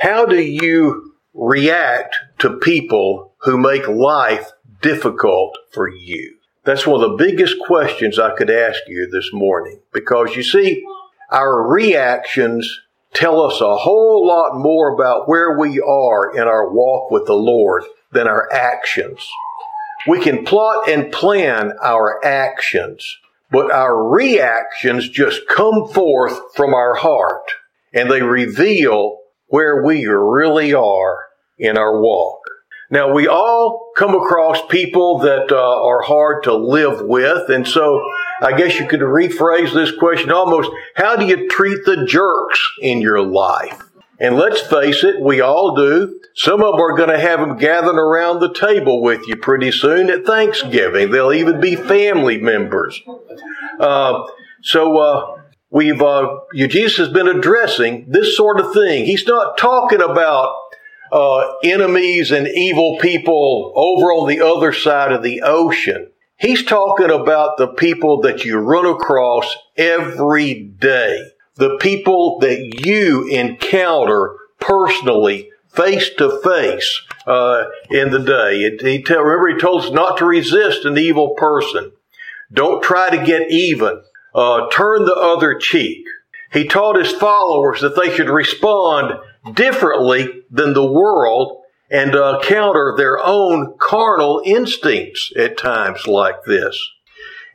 How do you react to people who make life difficult for you? That's one of the biggest questions I could ask you this morning because you see, our reactions tell us a whole lot more about where we are in our walk with the Lord than our actions. We can plot and plan our actions, but our reactions just come forth from our heart and they reveal where we really are in our walk. Now, we all come across people that uh, are hard to live with, and so I guess you could rephrase this question almost how do you treat the jerks in your life? And let's face it, we all do. Some of them are going to have them gathering around the table with you pretty soon at Thanksgiving. They'll even be family members. Uh, so, uh, we've, uh, Jesus has been addressing this sort of thing. He's not talking about uh, enemies and evil people over on the other side of the ocean. He's talking about the people that you run across every day, the people that you encounter personally, face to face, uh, in the day. He tell, remember, he told us not to resist an evil person. Don't try to get even. Uh, turn the other cheek. He taught his followers that they should respond differently than the world and uh, counter their own carnal instincts at times like this.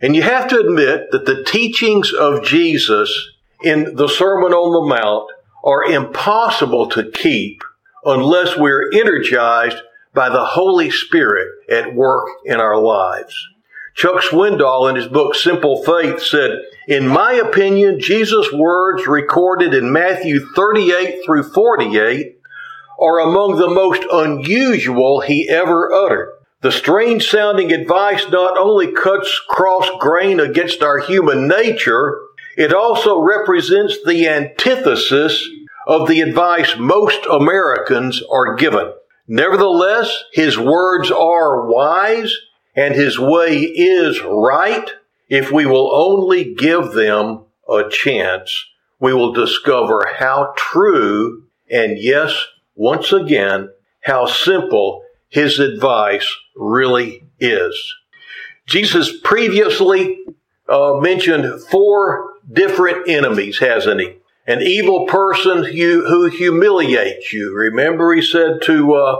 And you have to admit that the teachings of Jesus in the Sermon on the Mount are impossible to keep unless we're energized by the Holy Spirit at work in our lives. Chuck Swindoll in his book Simple Faith said, In my opinion, Jesus' words recorded in Matthew 38 through 48 are among the most unusual he ever uttered. The strange sounding advice not only cuts cross grain against our human nature, it also represents the antithesis of the advice most Americans are given. Nevertheless, his words are wise and his way is right, if we will only give them a chance, we will discover how true and yes, once again, how simple his advice really is. Jesus previously uh, mentioned four different enemies, hasn't he? An evil person who, who humiliates you. Remember, he said to uh,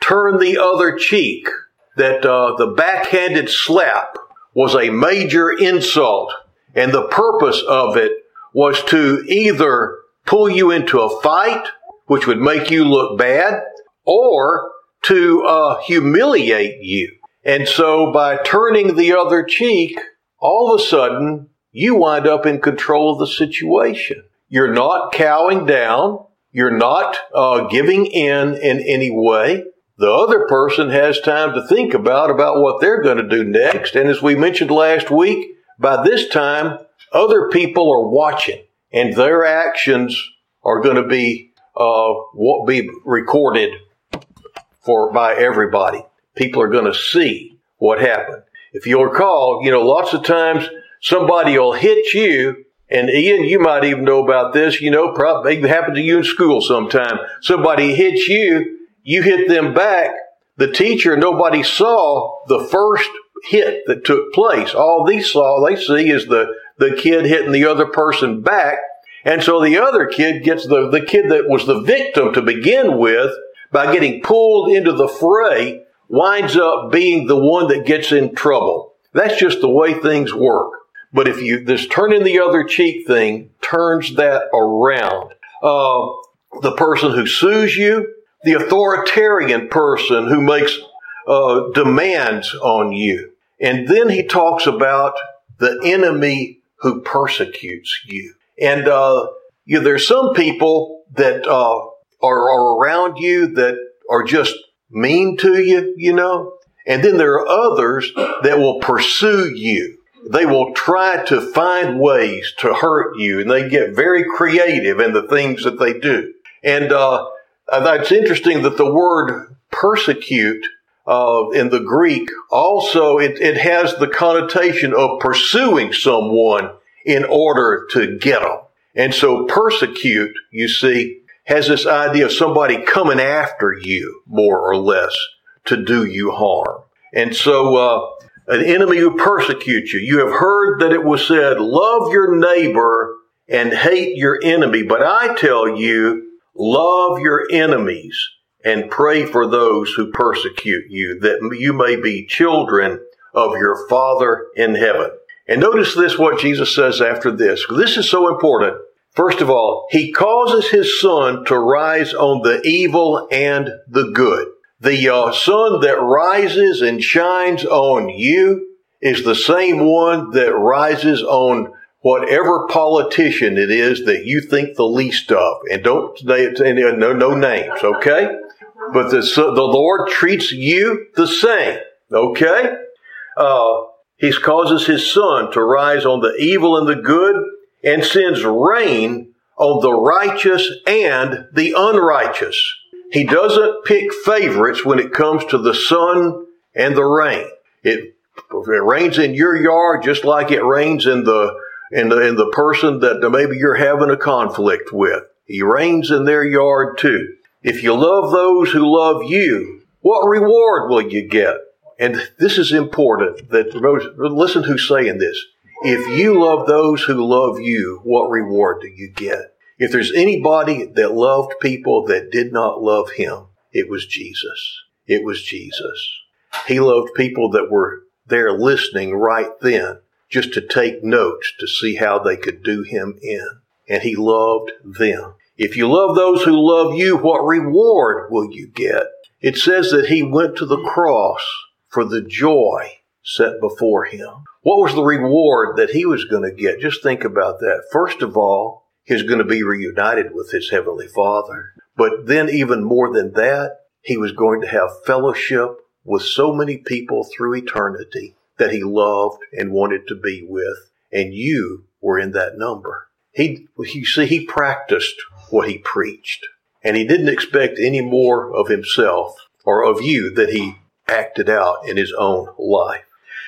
turn the other cheek that uh, the backhanded slap was a major insult, and the purpose of it was to either pull you into a fight, which would make you look bad, or to uh, humiliate you. And so by turning the other cheek, all of a sudden, you wind up in control of the situation. You're not cowing down. You're not uh, giving in in any way. The other person has time to think about, about what they're going to do next. And as we mentioned last week, by this time, other people are watching and their actions are going to be, uh, be recorded for, by everybody. People are going to see what happened. If you'll recall, you know, lots of times somebody will hit you and Ian, you might even know about this, you know, probably happened to you in school sometime. Somebody hits you you hit them back. The teacher, nobody saw the first hit that took place. All they saw, they see is the, the kid hitting the other person back. And so the other kid gets the, the kid that was the victim to begin with by getting pulled into the fray winds up being the one that gets in trouble. That's just the way things work. But if you, this turning the other cheek thing turns that around. Uh, the person who sues you, the authoritarian person who makes uh, demands on you. And then he talks about the enemy who persecutes you. And uh, you know, there's some people that uh, are, are around you that are just mean to you, you know. And then there are others that will pursue you. They will try to find ways to hurt you, and they get very creative in the things that they do. And uh, uh, it's interesting that the word persecute uh, in the Greek also it, it has the connotation of pursuing someone in order to get them. And so persecute, you see, has this idea of somebody coming after you, more or less, to do you harm. And so, uh, an enemy who persecutes you. You have heard that it was said, love your neighbor and hate your enemy. But I tell you, love your enemies and pray for those who persecute you, that you may be children of your Father in heaven. And notice this, what Jesus says after this. This is so important. First of all, he causes his sun to rise on the evil and the good. The uh, sun that rises and shines on you is the same one that rises on whatever politician it is that you think the least of. And don't, no, no names, okay? But the, the Lord treats you the same, okay? Uh, he causes his sun to rise on the evil and the good and sends rain on the righteous and the unrighteous. He doesn't pick favorites when it comes to the sun and the rain. It, it rains in your yard just like it rains in the, in the, in the person that maybe you're having a conflict with. He rains in their yard too. If you love those who love you, what reward will you get? And this is important that listen who's saying this. If you love those who love you, what reward do you get? If there's anybody that loved people that did not love him, it was Jesus. It was Jesus. He loved people that were there listening right then just to take notes to see how they could do him in. And he loved them. If you love those who love you, what reward will you get? It says that he went to the cross for the joy set before him. What was the reward that he was going to get? Just think about that. First of all, he's going to be reunited with his heavenly father. But then even more than that, he was going to have fellowship with so many people through eternity that he loved and wanted to be with. And you were in that number. He, you see, he practiced what he preached. And he didn't expect any more of himself or of you that he acted out in his own life.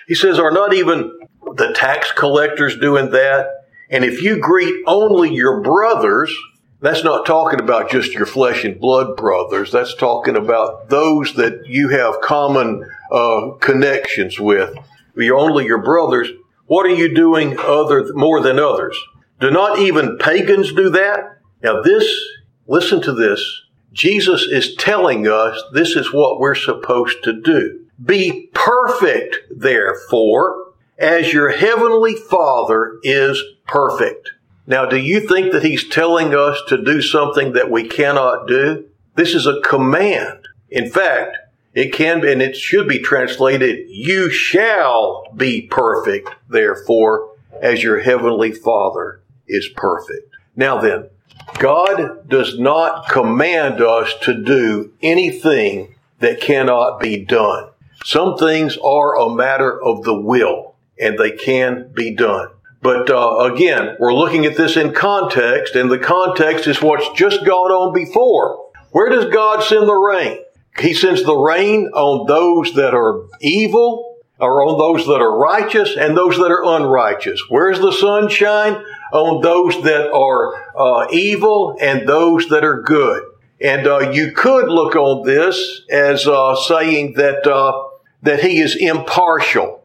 He says, Are not even the tax collectors doing that? And if you greet only your brothers, that's not talking about just your flesh and blood brothers. That's talking about those that you have common uh, connections with. You're only your brothers. What are you doing other more than others? Do not even pagans do that? Now, this, listen to this. Jesus is telling us this is what we're supposed to do. Be perfect, therefore, as your heavenly Father is perfect. Now, do you think that he's telling us to do something that we cannot do? This is a command. In fact, it can be, and it should be translated, you shall be perfect, therefore, as your heavenly Father is perfect. Now then, God does not command us to do anything that cannot be done. Some things are a matter of the will and they can be done. But uh, again, we're looking at this in context, and the context is what's just gone on before. Where does God send the rain? He sends the rain on those that are evil, or on those that are righteous, and those that are unrighteous. Where's the sunshine? on those that are uh, evil and those that are good. And uh, you could look on this as uh, saying that uh, that he is impartial.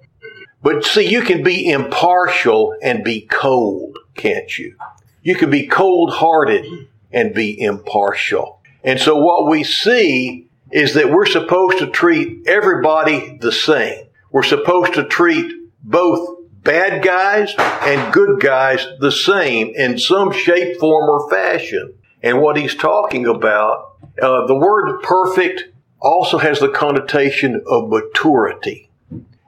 But see, you can be impartial and be cold, can't you? You can be cold-hearted and be impartial. And so what we see is that we're supposed to treat everybody the same. We're supposed to treat both bad guys and good guys the same in some shape, form, or fashion. And what he's talking about, uh, the word perfect also has the connotation of maturity.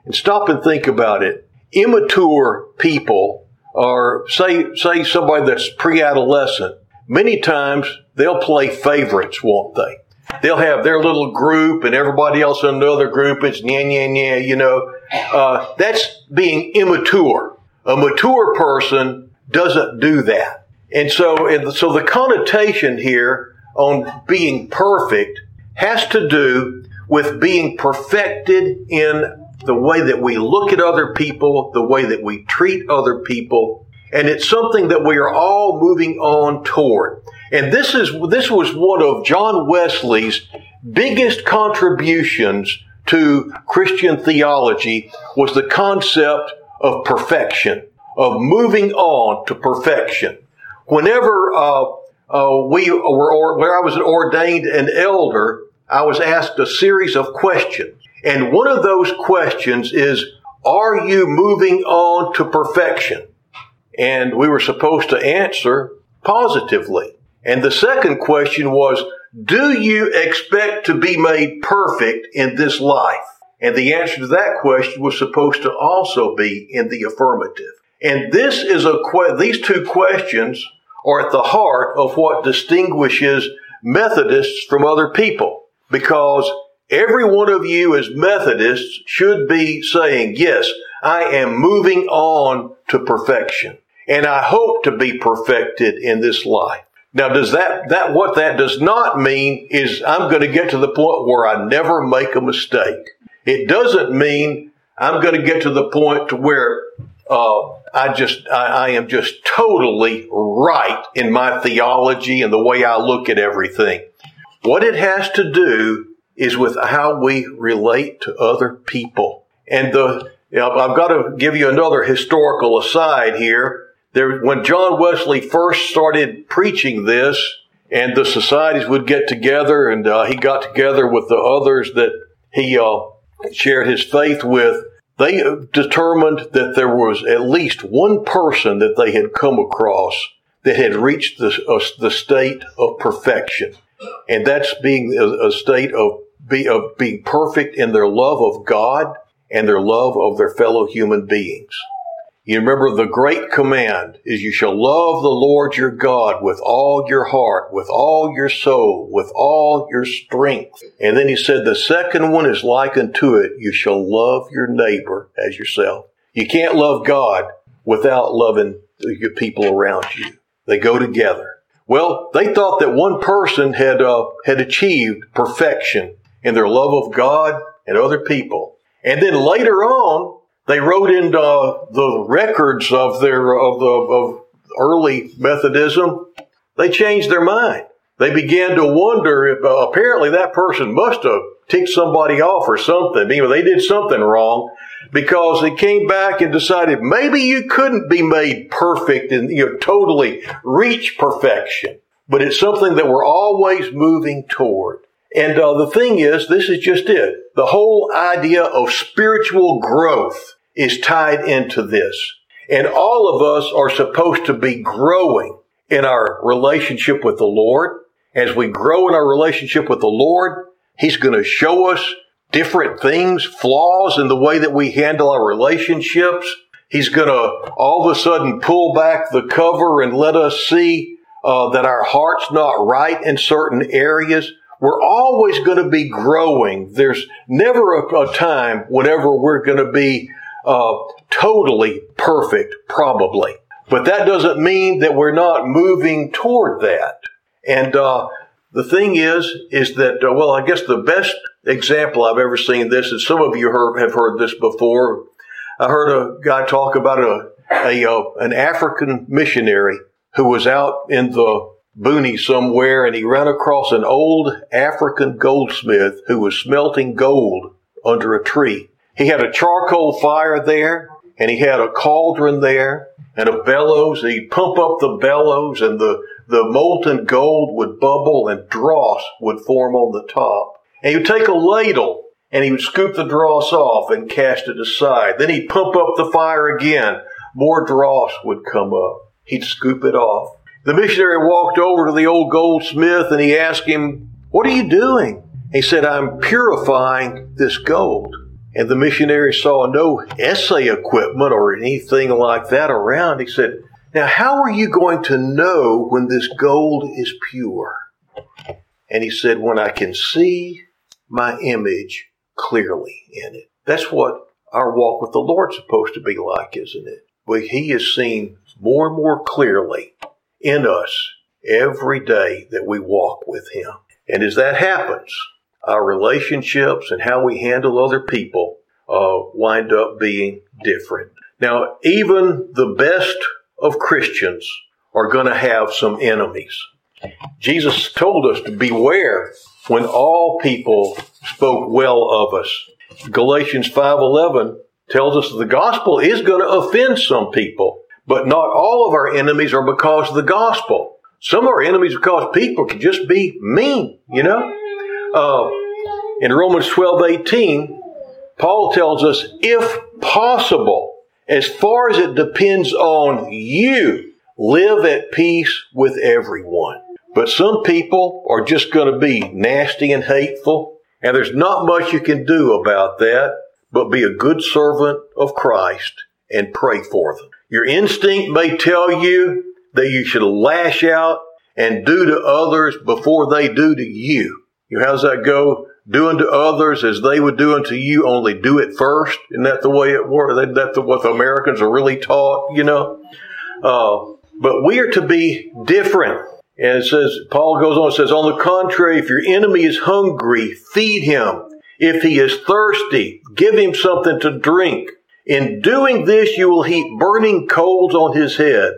And stop and think about it. Immature people are, say, say somebody that's pre-adolescent, many times they'll play favorites, won't they? They'll have their little group and everybody else in another group. It's nya, nya, nya, you know. Uh, that's being immature. A mature person doesn't do that. And so, and so the connotation here on being perfect has to do with being perfected in the way that we look at other people, the way that we treat other people. And it's something that we are all moving on toward. And this is this was one of John Wesley's biggest contributions to Christian theology was the concept of perfection, of moving on to perfection. Whenever uh, uh, we were, where I was ordained an elder, I was asked a series of questions, and one of those questions is, "Are you moving on to perfection?" And we were supposed to answer positively. And the second question was, do you expect to be made perfect in this life? And the answer to that question was supposed to also be in the affirmative. And this is a que- these two questions are at the heart of what distinguishes Methodists from other people. Because every one of you as Methodists should be saying, yes, I am moving on to perfection. And I hope to be perfected in this life. Now, does that, that, what that does not mean is I'm going to get to the point where I never make a mistake. It doesn't mean I'm going to get to the point to where, uh, I just, I, I am just totally right in my theology and the way I look at everything. What it has to do is with how we relate to other people. And the, you know, I've got to give you another historical aside here there, when John Wesley first started preaching this, and the societies would get together, and uh, he got together with the others that he uh, shared his faith with, they determined that there was at least one person that they had come across that had reached the, uh, the state of perfection. And that's being a, a state of, be, of being perfect in their love of God and their love of their fellow human beings. You remember the great command is you shall love the Lord your God with all your heart, with all your soul, with all your strength. And then he said the second one is like unto it, you shall love your neighbor as yourself. You can't love God without loving the people around you. They go together. Well, they thought that one person had uh, had achieved perfection in their love of God and other people. And then later on, they wrote into the records of their of the of early Methodism. They changed their mind. They began to wonder if uh, apparently that person must have ticked somebody off or something. Know, they did something wrong because they came back and decided maybe you couldn't be made perfect and you know totally reach perfection, but it's something that we're always moving toward. And uh, the thing is, this is just it. The whole idea of spiritual growth is tied into this. And all of us are supposed to be growing in our relationship with the Lord. As we grow in our relationship with the Lord, He's going to show us different things, flaws in the way that we handle our relationships. He's going to all of a sudden pull back the cover and let us see uh, that our heart's not right in certain areas. We're always going to be growing. There's never a, a time whenever we're going to be uh, totally perfect, probably. But that doesn't mean that we're not moving toward that. And uh, the thing is, is that uh, well, I guess the best example I've ever seen this, and some of you have heard this before. I heard a guy talk about a, a uh, an African missionary who was out in the boonies somewhere and he ran across an old African goldsmith who was smelting gold under a tree. He had a charcoal fire there and he had a cauldron there and a bellows. He'd pump up the bellows and the, the molten gold would bubble and dross would form on the top. And he would take a ladle and he would scoop the dross off and cast it aside. Then he'd pump up the fire again. More dross would come up. He'd scoop it off. The missionary walked over to the old goldsmith and he asked him, What are you doing? He said, I'm purifying this gold. And the missionary saw no assay equipment or anything like that around. He said, Now, how are you going to know when this gold is pure? And he said, When I can see my image clearly in it. That's what our walk with the Lord's supposed to be like, isn't it? But He is seen more and more clearly in us every day that we walk with Him. And as that happens, our relationships and how we handle other people uh, wind up being different. Now, even the best of Christians are going to have some enemies. Jesus told us to beware when all people spoke well of us. Galatians 5:11 tells us the gospel is going to offend some people, but not all of our enemies are because of the gospel. Some of our enemies because people can just be mean, you know. Uh, in Romans 12:18, Paul tells us, if possible, as far as it depends on you, live at peace with everyone. But some people are just going to be nasty and hateful, and there's not much you can do about that but be a good servant of Christ and pray for them. Your instinct may tell you that you should lash out and do to others before they do to you. You how's that go? Do unto others as they would do unto you, only do it first. Isn't that the way it works? Isn't that the, what the Americans are really taught, you know? Uh, but we are to be different. And it says, Paul goes on, says, on the contrary, if your enemy is hungry, feed him. If he is thirsty, give him something to drink. In doing this, you will heap burning coals on his head.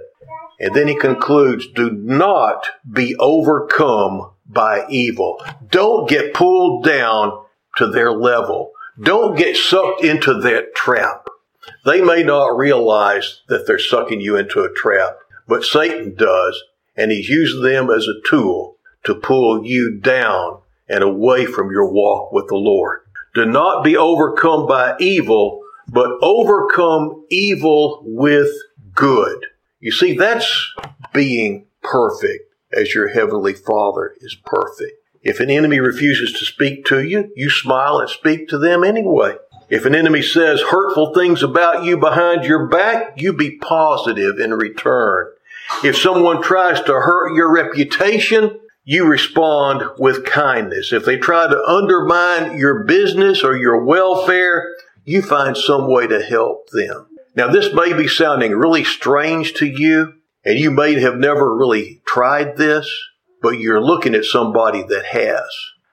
And then he concludes, do not be overcome by evil. Don't get pulled down to their level. Don't get sucked into that trap. They may not realize that they're sucking you into a trap, but Satan does, and he's using them as a tool to pull you down and away from your walk with the Lord. Do not be overcome by evil, but overcome evil with good. You see, that's being perfect as your heavenly Father is perfect. If an enemy refuses to speak to you, you smile and speak to them anyway. If an enemy says hurtful things about you behind your back, you be positive in return. If someone tries to hurt your reputation, you respond with kindness. If they try to undermine your business or your welfare, you find some way to help them. Now, this may be sounding really strange to you, and you may have never really tried this, but you're looking at somebody that has.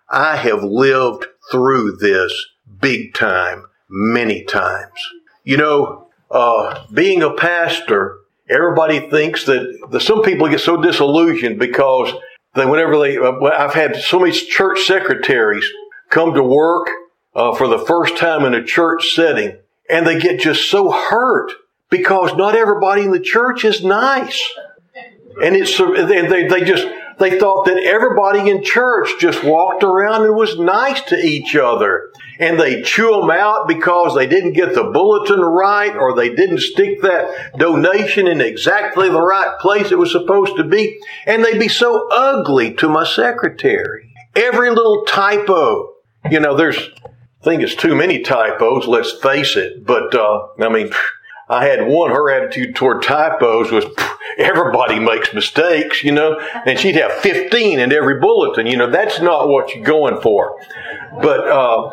I have lived through this big time many times. You know, uh, being a pastor, everybody thinks that the, some people get so disillusioned because they, whenever they, uh, I've had so many church secretaries come to work uh, for the first time in a church setting, and they get just so hurt because not everybody in the church is nice, and it's and they they just they thought that everybody in church just walked around and was nice to each other. And they chew them out because they didn't get the bulletin right or they didn't stick that donation in exactly the right place it was supposed to be. And they'd be so ugly to my secretary. Every little typo, you know, there's, I think it's too many typos, let's face it. But, uh, I mean, I had one, her attitude toward typos was everybody makes mistakes, you know, and she'd have 15 in every bulletin. You know, that's not what you're going for. But uh,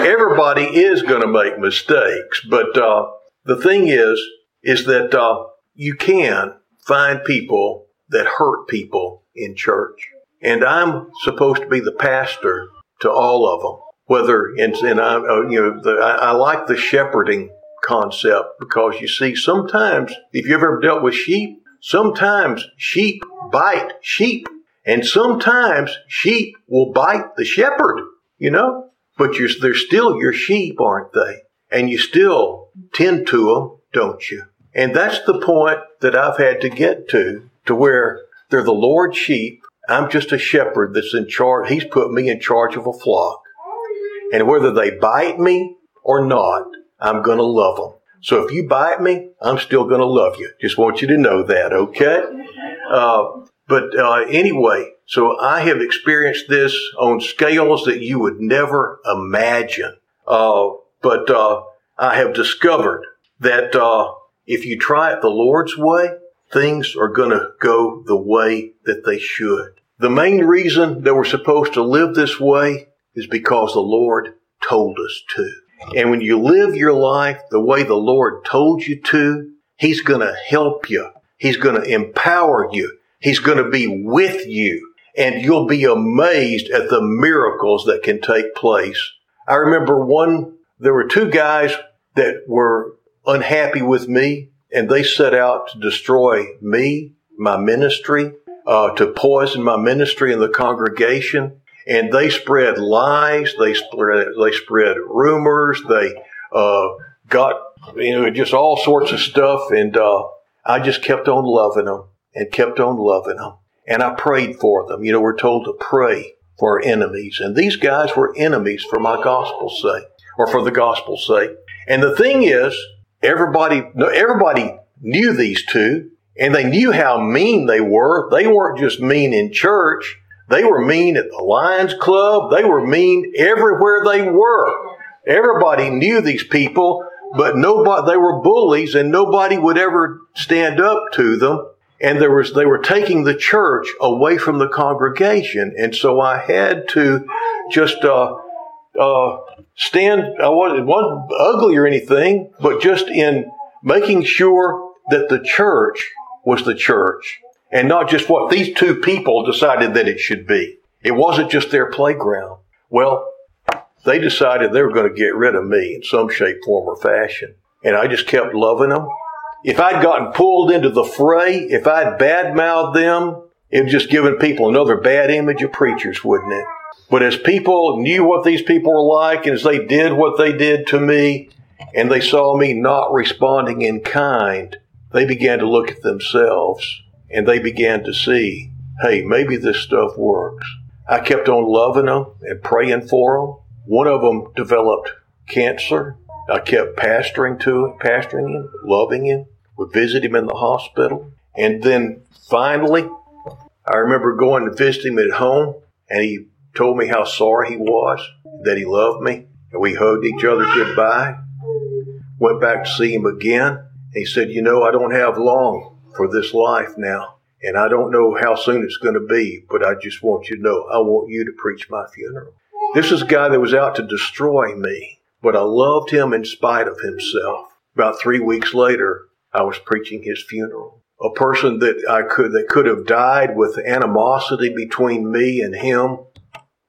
everybody is going to make mistakes. But uh, the thing is, is that uh, you can find people that hurt people in church. And I'm supposed to be the pastor to all of them. Whether, and, and I, uh, you know, the, I, I like the shepherding concept because you see, sometimes if you've ever dealt with sheep, sometimes sheep bite sheep, and sometimes sheep will bite the shepherd, you know? But they're still your sheep, aren't they? And you still tend to them, don't you? And that's the point that I've had to get to, to where they're the Lord's sheep. I'm just a shepherd that's in charge. He's put me in charge of a flock. And whether they bite me or not, I'm going to love them. So if you bite me, I'm still going to love you. Just want you to know that, okay? Uh, but uh, anyway, so I have experienced this on scales that you would never imagine. Uh, but uh, I have discovered that uh, if you try it the Lord's way, things are going to go the way that they should. The main reason that we're supposed to live this way is because the Lord told us to. And when you live your life the way the Lord told you to, He's going to help you. He's going to empower you. He's going to be with you. And you'll be amazed at the miracles that can take place. I remember one, there were two guys that were unhappy with me and they set out to destroy me, my ministry. uh, to poison my ministry in the congregation. And they spread lies. They spread, they spread rumors. They, uh, got, you know, just all sorts of stuff. And, uh, I just kept on loving them and kept on loving them. And I prayed for them. You know, we're told to pray for our enemies. And these guys were enemies for my gospel's sake or for the gospel's sake. And the thing is, everybody, everybody knew these two and they knew how mean they were. They weren't just mean in church. They were mean at the Lions Club. They were mean everywhere they were. Everybody knew these people, but nobody, they were bullies and nobody would ever stand up to them. And there was, they were taking the church away from the congregation. And so I had to just, uh, uh, stand, I wasn't, wasn't ugly or anything, but just in making sure that the church was the church and not just what these two people decided that it should be. It wasn't just their playground. Well, they decided they were going to get rid of me in some shape, form, or fashion. And I just kept loving them. If I'd gotten pulled into the fray, if I'd badmouthed them, it was just giving people another bad image of preachers, wouldn't it? But as people knew what these people were like, and as they did what they did to me, and they saw me not responding in kind, they began to look at themselves and they began to see, hey, maybe this stuff works. I kept on loving them and praying for them. One of them developed cancer. I kept pastoring to him, pastoring him, loving him, would visit him in the hospital. And then finally, I remember going to visit him at home and he told me how sorry he was, that he loved me. And we hugged each other goodbye. Went back to see him again. He said, You know, I don't have long for this life now. And I don't know how soon it's going to be, but I just want you to know I want you to preach my funeral. This is a guy that was out to destroy me, but I loved him in spite of himself. About three weeks later, I was preaching his funeral. A person that I could, that could have died with animosity between me and him,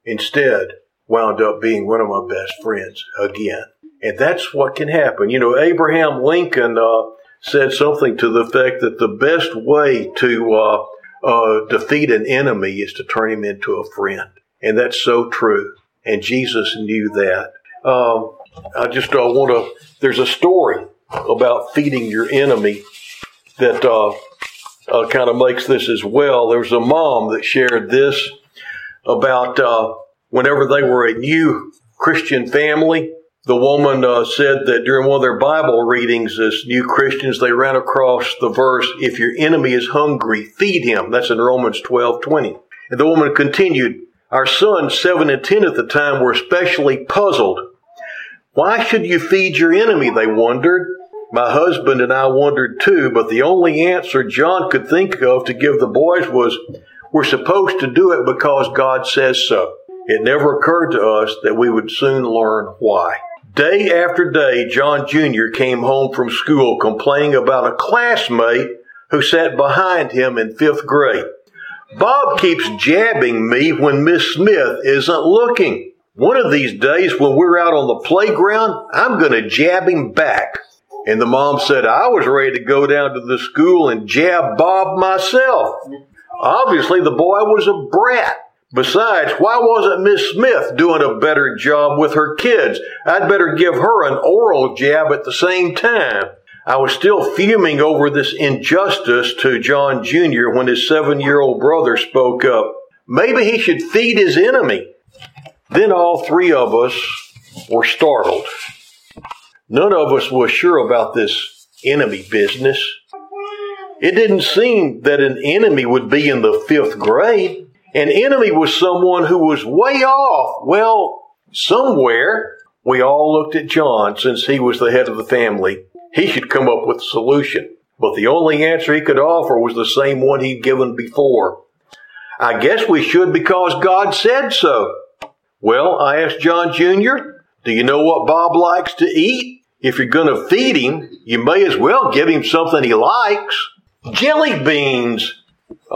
instead wound up being one of my best friends again. And that's what can happen. You know, Abraham Lincoln uh, said something to the effect that the best way to uh, uh, defeat an enemy is to turn him into a friend. And that's so true. And Jesus knew that. Um, I just uh, want to, there's a story about feeding your enemy that uh, uh, kind of makes this as well. There was a mom that shared this about uh, whenever they were a new Christian family, the woman uh, said that during one of their Bible readings as new Christians, they ran across the verse, if your enemy is hungry, feed him. That's in Romans 12, 20. And the woman continued, our sons, seven and ten at the time, were especially puzzled. Why should you feed your enemy? They wondered. My husband and I wondered too, but the only answer John could think of to give the boys was, we're supposed to do it because God says so. It never occurred to us that we would soon learn why. Day after day, John Jr. came home from school complaining about a classmate who sat behind him in fifth grade. Bob keeps jabbing me when Miss Smith isn't looking. One of these days when we're out on the playground, I'm going to jab him back. And the mom said, I was ready to go down to the school and jab Bob myself. Obviously, the boy was a brat. Besides, why wasn't Miss Smith doing a better job with her kids? I'd better give her an oral jab at the same time. I was still fuming over this injustice to John Jr. when his seven year old brother spoke up. Maybe he should feed his enemy. Then all three of us were startled. None of us was sure about this enemy business. It didn't seem that an enemy would be in the fifth grade. An enemy was someone who was way off. Well, somewhere. We all looked at John since he was the head of the family. He should come up with a solution. But the only answer he could offer was the same one he'd given before. I guess we should because God said so. Well, I asked John Jr., do you know what Bob likes to eat? If you're going to feed him, you may as well give him something he likes. Jelly beans,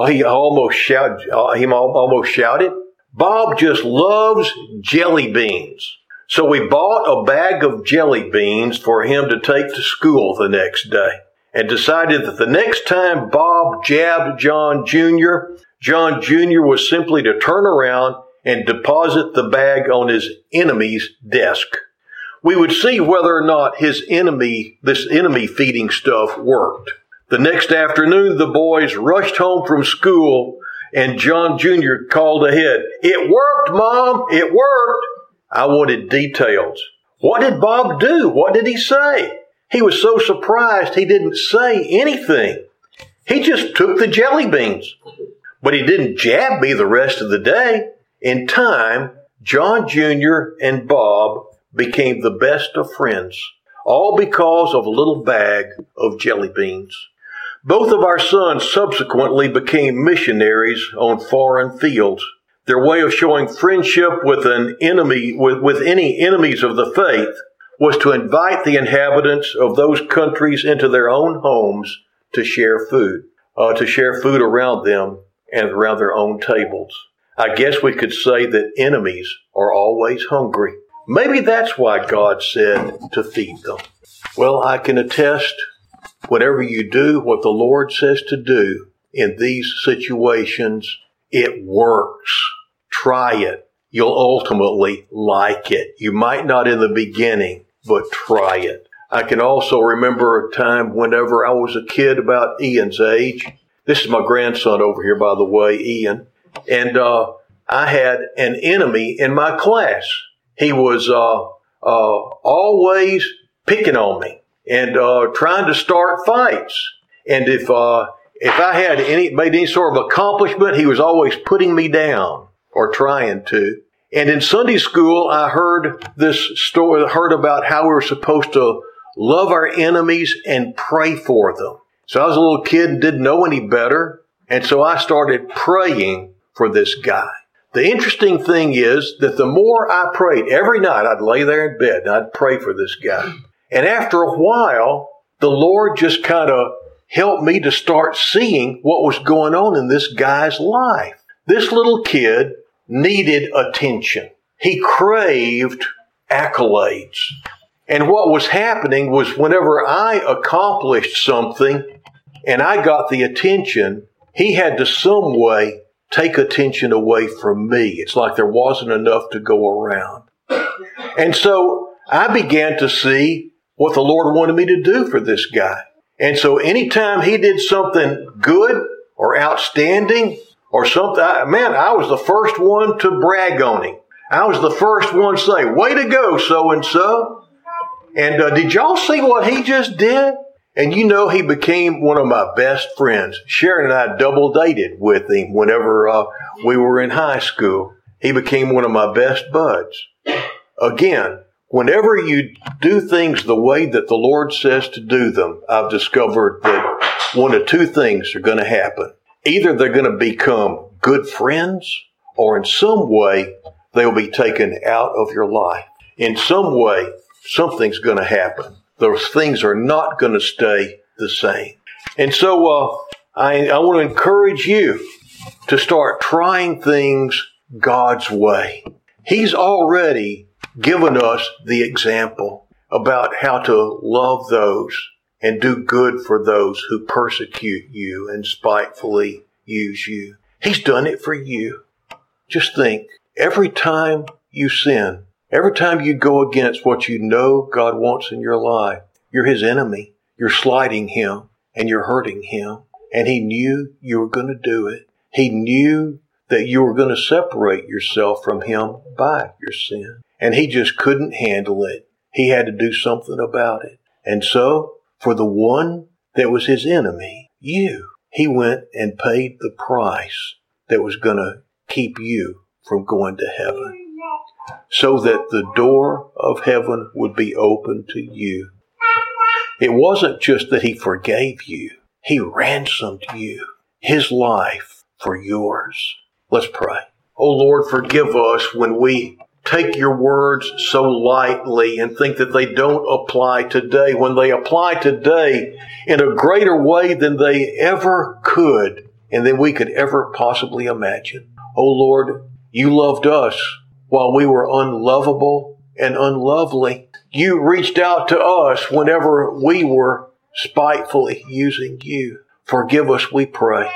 he almost shouted, uh, he almost shouted, Bob just loves jelly beans. So we bought a bag of jelly beans for him to take to school the next day and decided that the next time Bob jabbed John Jr., John Jr. was simply to turn around and deposit the bag on his enemy's desk. We would see whether or not his enemy, this enemy feeding stuff worked. The next afternoon, the boys rushed home from school and John Jr. called ahead. It worked, Mom! It worked! I wanted details. What did Bob do? What did he say? He was so surprised he didn't say anything. He just took the jelly beans. But he didn't jab me the rest of the day. In time, John Jr. and Bob became the best of friends, all because of a little bag of jelly beans. Both of our sons subsequently became missionaries on foreign fields. Their way of showing friendship with an enemy, with, with any enemies of the faith, was to invite the inhabitants of those countries into their own homes to share food, uh, to share food around them and around their own tables. I guess we could say that enemies are always hungry. Maybe that's why God said to feed them. Well, I can attest whenever you do what the Lord says to do in these situations, it works. Try it. You'll ultimately like it. You might not in the beginning, but try it. I can also remember a time whenever I was a kid about Ian's age. This is my grandson over here, by the way, Ian. And uh, I had an enemy in my class. He was uh, uh, always picking on me and uh, trying to start fights. And if uh, if I had any made any sort of accomplishment, he was always putting me down or trying to. And in Sunday school, I heard this story, heard about how we were supposed to love our enemies and pray for them. So I was a little kid and didn't know any better. And so I started praying for this guy. The interesting thing is that the more I prayed, every night I'd lay there in bed and I'd pray for this guy. And after a while, the Lord just kind of helped me to start seeing what was going on in this guy's life. This little kid needed attention. He craved accolades. And what was happening was whenever I accomplished something and I got the attention, he had to some way take attention away from me. It's like there wasn't enough to go around. And so I began to see what the Lord wanted me to do for this guy. And so anytime he did something good or outstanding or something, I, man, I was the first one to brag on him. I was the first one to say, way to go, so and so. And uh, did y'all see what he just did? And you know, he became one of my best friends. Sharon and I double dated with him whenever uh, we were in high school. He became one of my best buds. Again, whenever you do things the way that the Lord says to do them, I've discovered that one of two things are going to happen. Either they're going to become good friends, or in some way, they'll be taken out of your life. In some way, something's going to happen those things are not going to stay the same. And so uh, I, I want to encourage you to start trying things God's way. He's already given us the example about how to love those and do good for those who persecute you and spitefully use you. He's done it for you. Just think, every time you sin, Every time you go against what you know God wants in your life, you're his enemy. You're slighting him and you're hurting him. And he knew you were going to do it. He knew that you were going to separate yourself from him by your sin. And he just couldn't handle it. He had to do something about it. And so, for the one that was his enemy, you, he went and paid the price that was going to keep you from going to heaven so that the door of heaven would be open to you. It wasn't just that he forgave you, he ransomed you, his life for yours. Let's pray. Oh Lord, forgive us when we take your words so lightly and think that they don't apply today, when they apply today in a greater way than they ever could and than we could ever possibly imagine. Oh Lord, you loved us while we were unlovable and unlovely. You reached out to us whenever we were spitefully using you. Forgive us, we pray.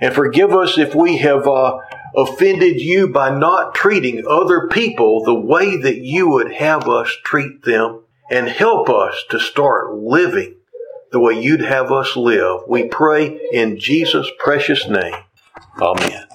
And forgive us if we have uh, offended you by not treating other people the way that you would have us treat them. And help us to start living the way you'd have us live. We pray in Jesus' precious name. Amen.